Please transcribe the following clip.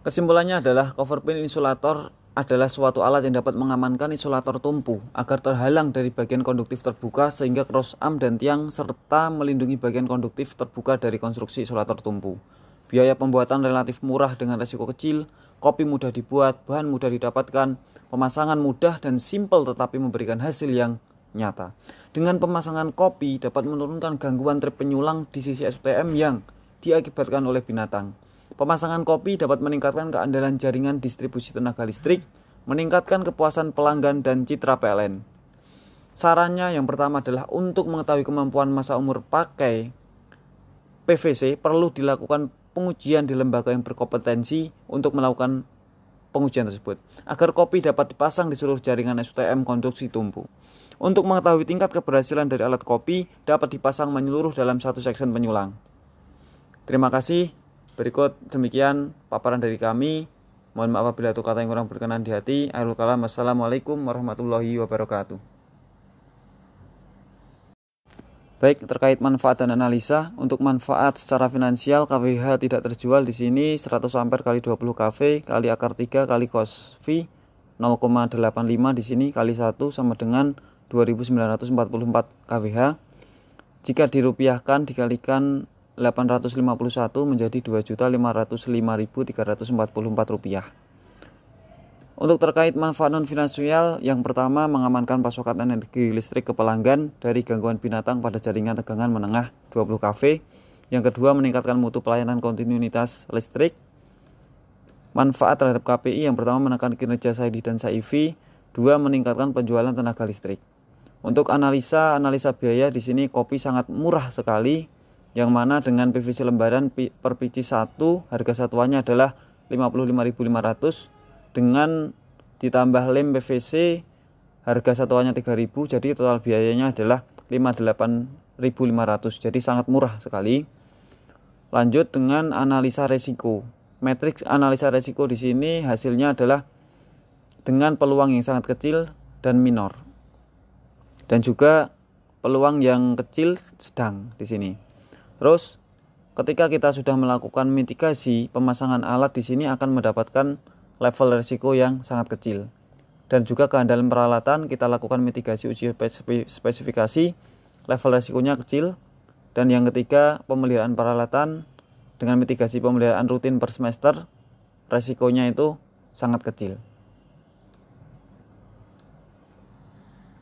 Kesimpulannya adalah cover pin insulator adalah suatu alat yang dapat mengamankan isolator tumpu agar terhalang dari bagian konduktif terbuka sehingga cross arm dan tiang serta melindungi bagian konduktif terbuka dari konstruksi isolator tumpu. Biaya pembuatan relatif murah dengan resiko kecil, kopi mudah dibuat, bahan mudah didapatkan, pemasangan mudah dan simple tetapi memberikan hasil yang nyata. Dengan pemasangan kopi dapat menurunkan gangguan trip penyulang di sisi STM yang diakibatkan oleh binatang. Pemasangan kopi dapat meningkatkan keandalan jaringan distribusi tenaga listrik, meningkatkan kepuasan pelanggan dan citra PLN. Sarannya yang pertama adalah untuk mengetahui kemampuan masa umur pakai PVC perlu dilakukan pengujian di lembaga yang berkompetensi untuk melakukan pengujian tersebut agar kopi dapat dipasang di seluruh jaringan STM konduksi tumpu. Untuk mengetahui tingkat keberhasilan dari alat kopi dapat dipasang menyeluruh dalam satu section penyulang. Terima kasih. Berikut demikian paparan dari kami. Mohon maaf apabila itu kata yang kurang berkenan di hati. Akhirul kalam. Assalamualaikum warahmatullahi wabarakatuh. Baik, terkait manfaat dan analisa, untuk manfaat secara finansial KWH tidak terjual di sini 100 ampere kali 20 kV kali akar 3 kali cos V 0,85 di sini kali 1 sama dengan 2944 kWh. Jika dirupiahkan dikalikan 851 menjadi 2.505.344 rupiah. Untuk terkait manfaat non finansial, yang pertama mengamankan pasokan energi listrik ke pelanggan dari gangguan binatang pada jaringan tegangan menengah 20 kV. Yang kedua meningkatkan mutu pelayanan kontinuitas listrik. Manfaat terhadap KPI yang pertama menekan kinerja SAIDI dan SAIV, dua meningkatkan penjualan tenaga listrik. Untuk analisa analisa biaya di sini kopi sangat murah sekali yang mana dengan PVC lembaran per biji 1 harga satuannya adalah 55.500 dengan ditambah lem PVC harga satuannya 3000 jadi total biayanya adalah 58.500 jadi sangat murah sekali. Lanjut dengan analisa resiko. Matriks analisa resiko di sini hasilnya adalah dengan peluang yang sangat kecil dan minor. Dan juga peluang yang kecil sedang di sini Terus ketika kita sudah melakukan mitigasi, pemasangan alat di sini akan mendapatkan level risiko yang sangat kecil. Dan juga keandalan peralatan kita lakukan mitigasi uji spesifikasi, level risikonya kecil. Dan yang ketiga, pemeliharaan peralatan dengan mitigasi pemeliharaan rutin per semester, resikonya itu sangat kecil.